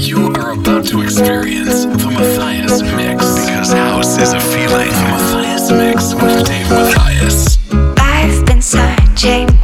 You are about to experience the Matthias Mix because house is a feeling. The Matthias Mix with Dave Matthias. I've been searching.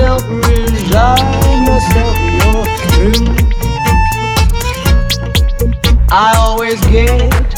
myself, resign myself, you're through. I always get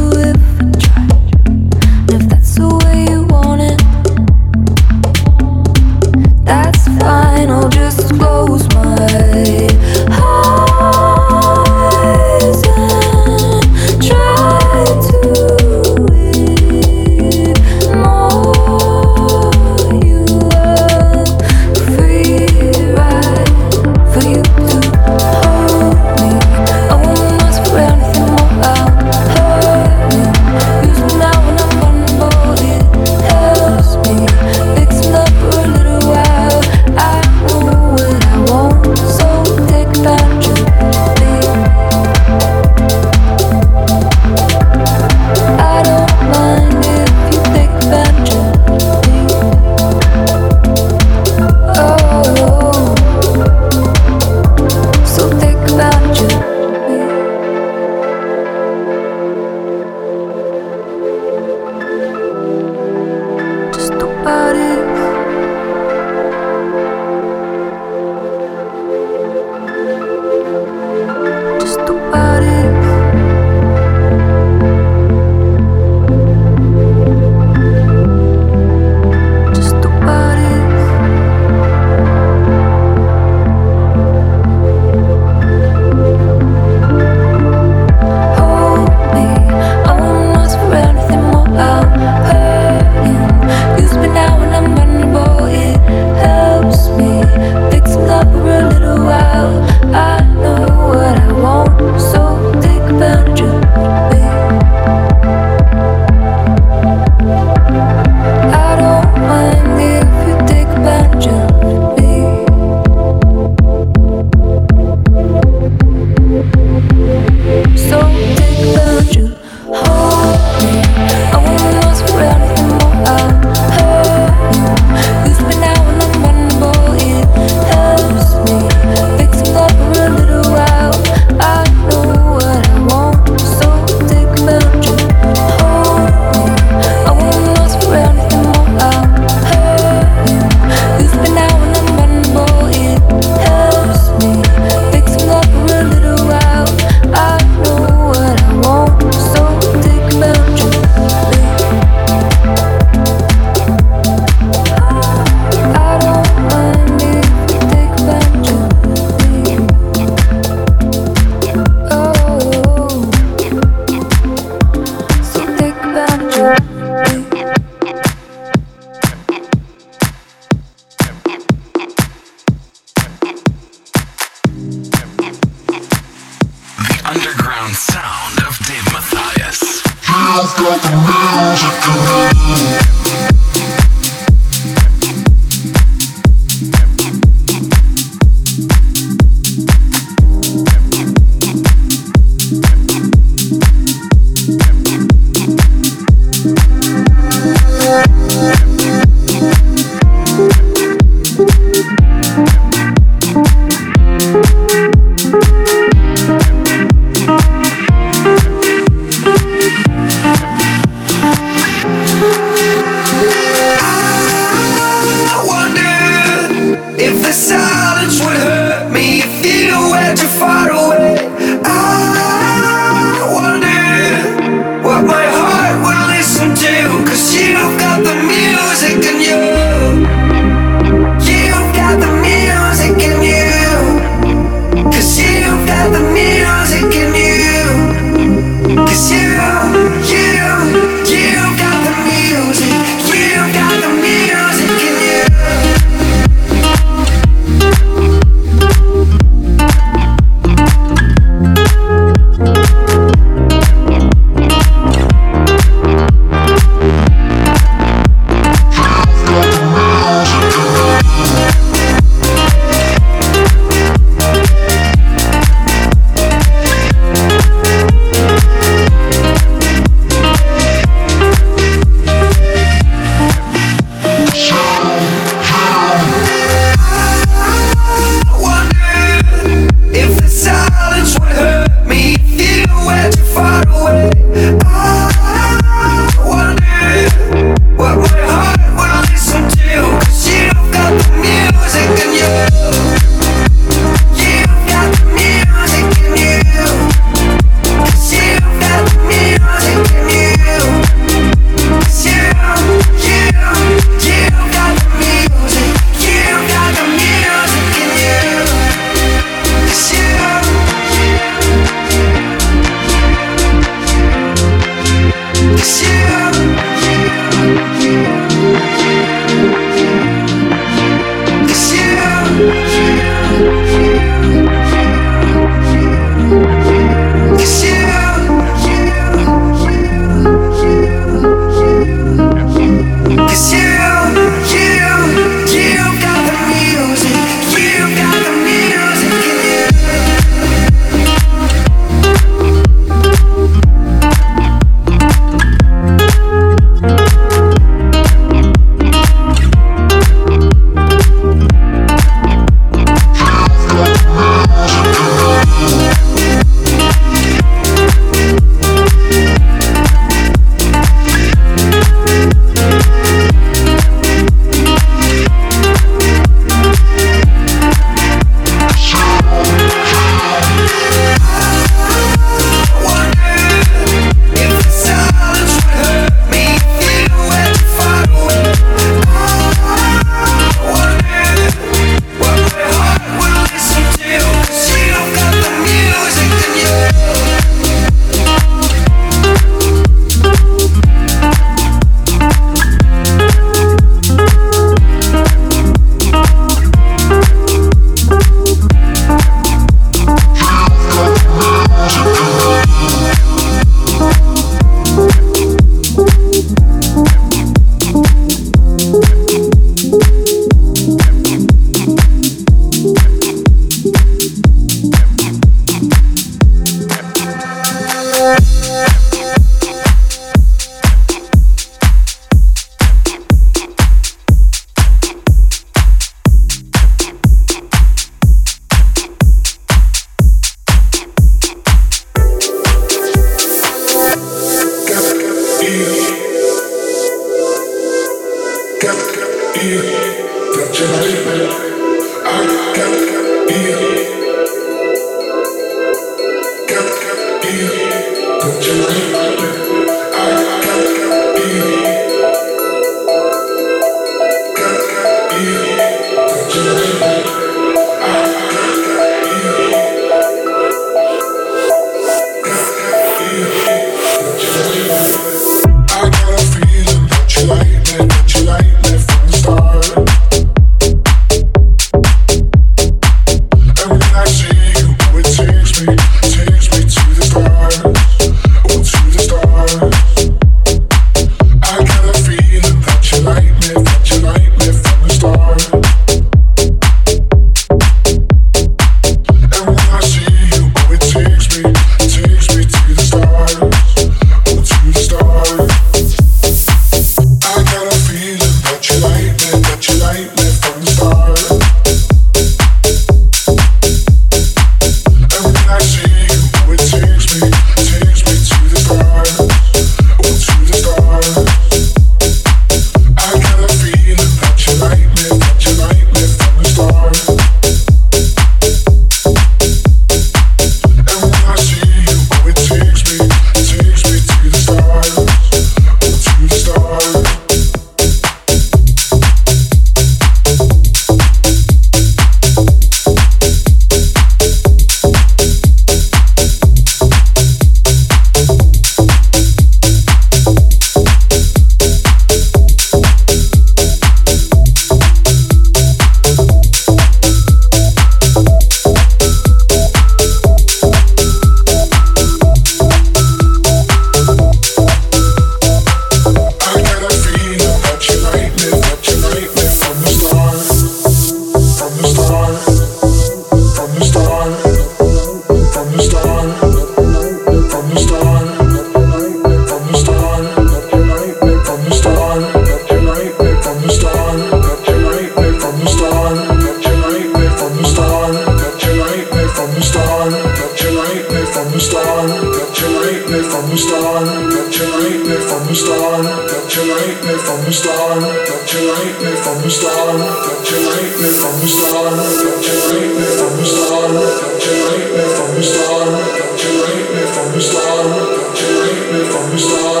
start? Don't you hate me from the start? Don't you hate me from the start? Don't you hate me from the start? Don't you hate me from the start? Don't you hate me from the start? Don't you hate me from the start?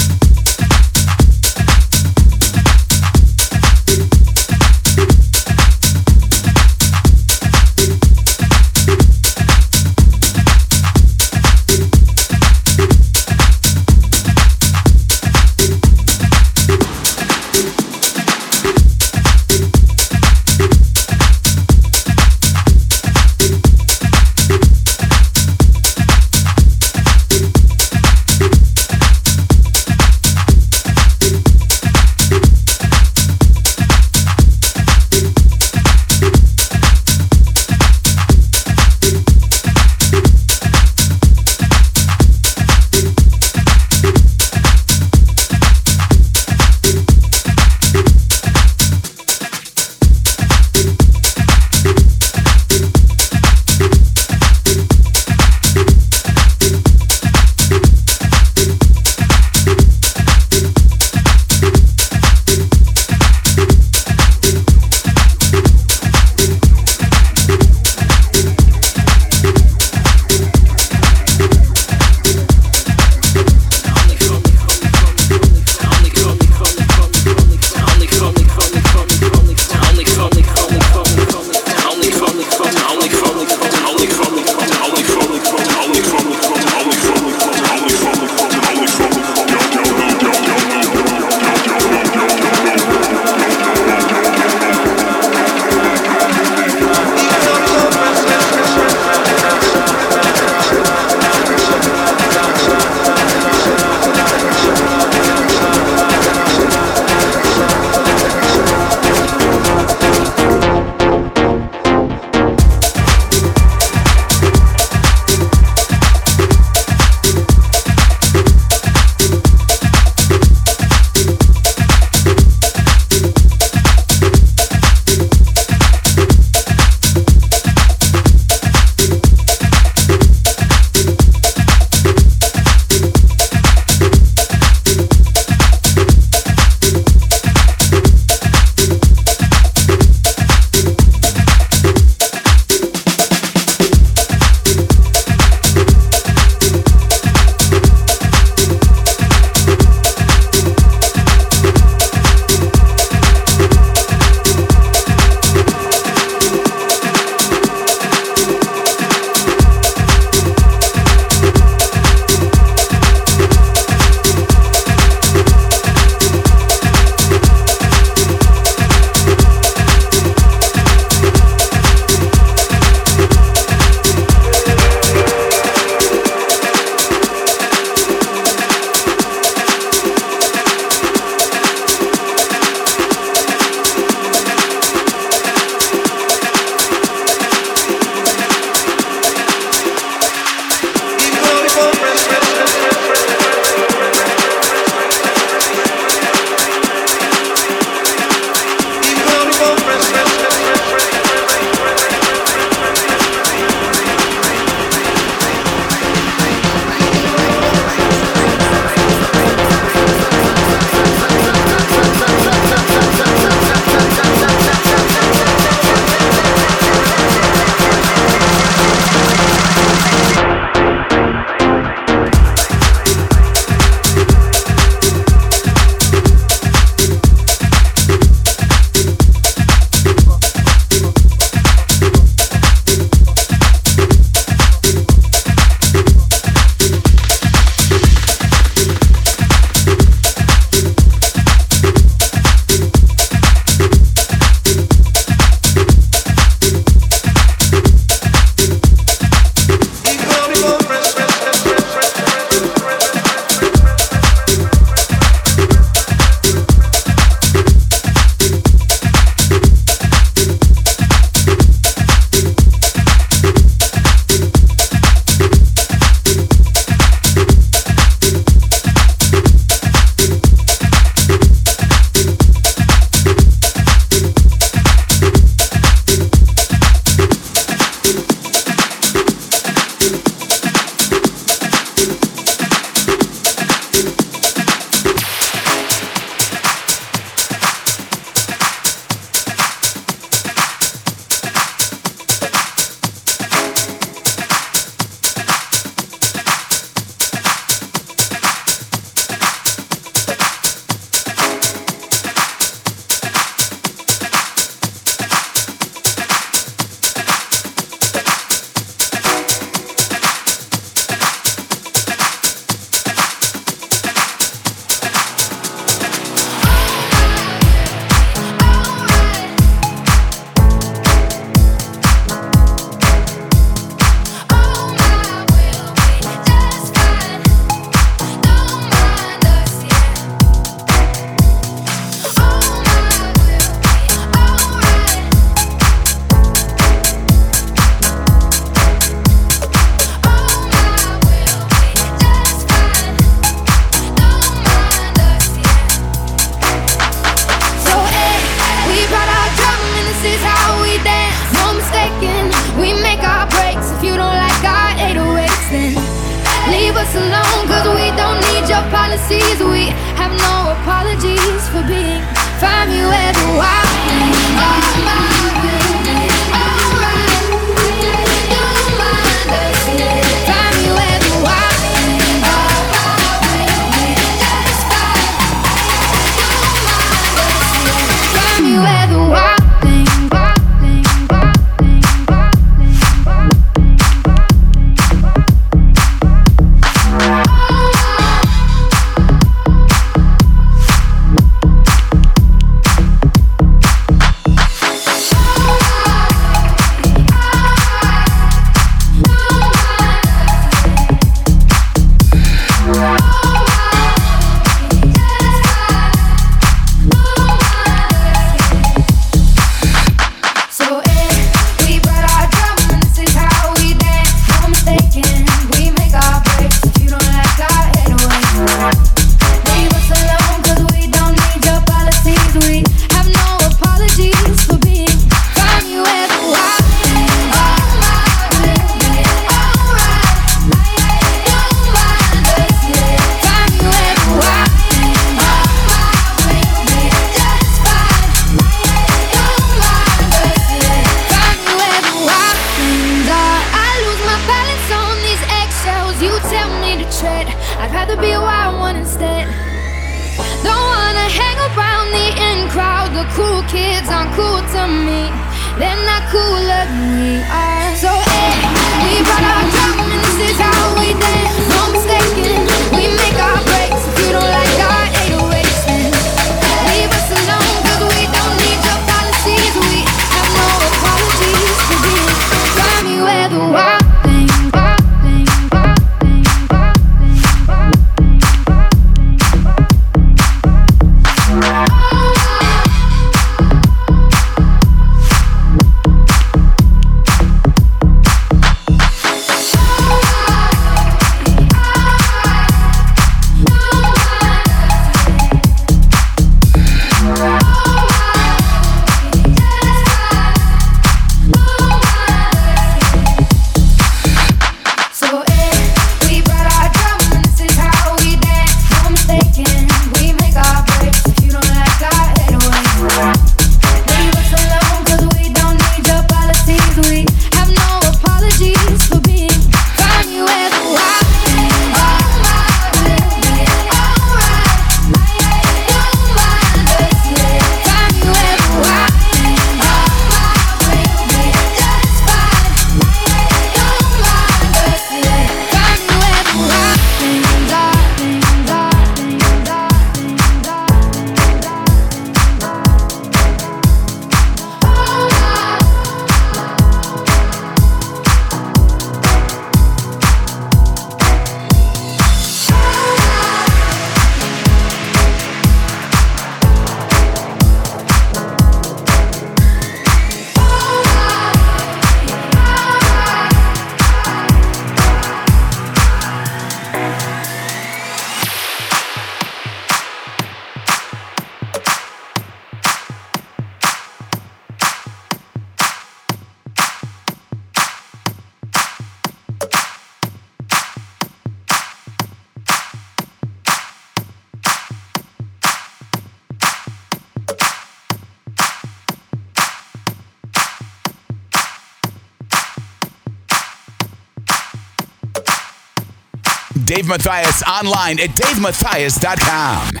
Online at davemathias.com.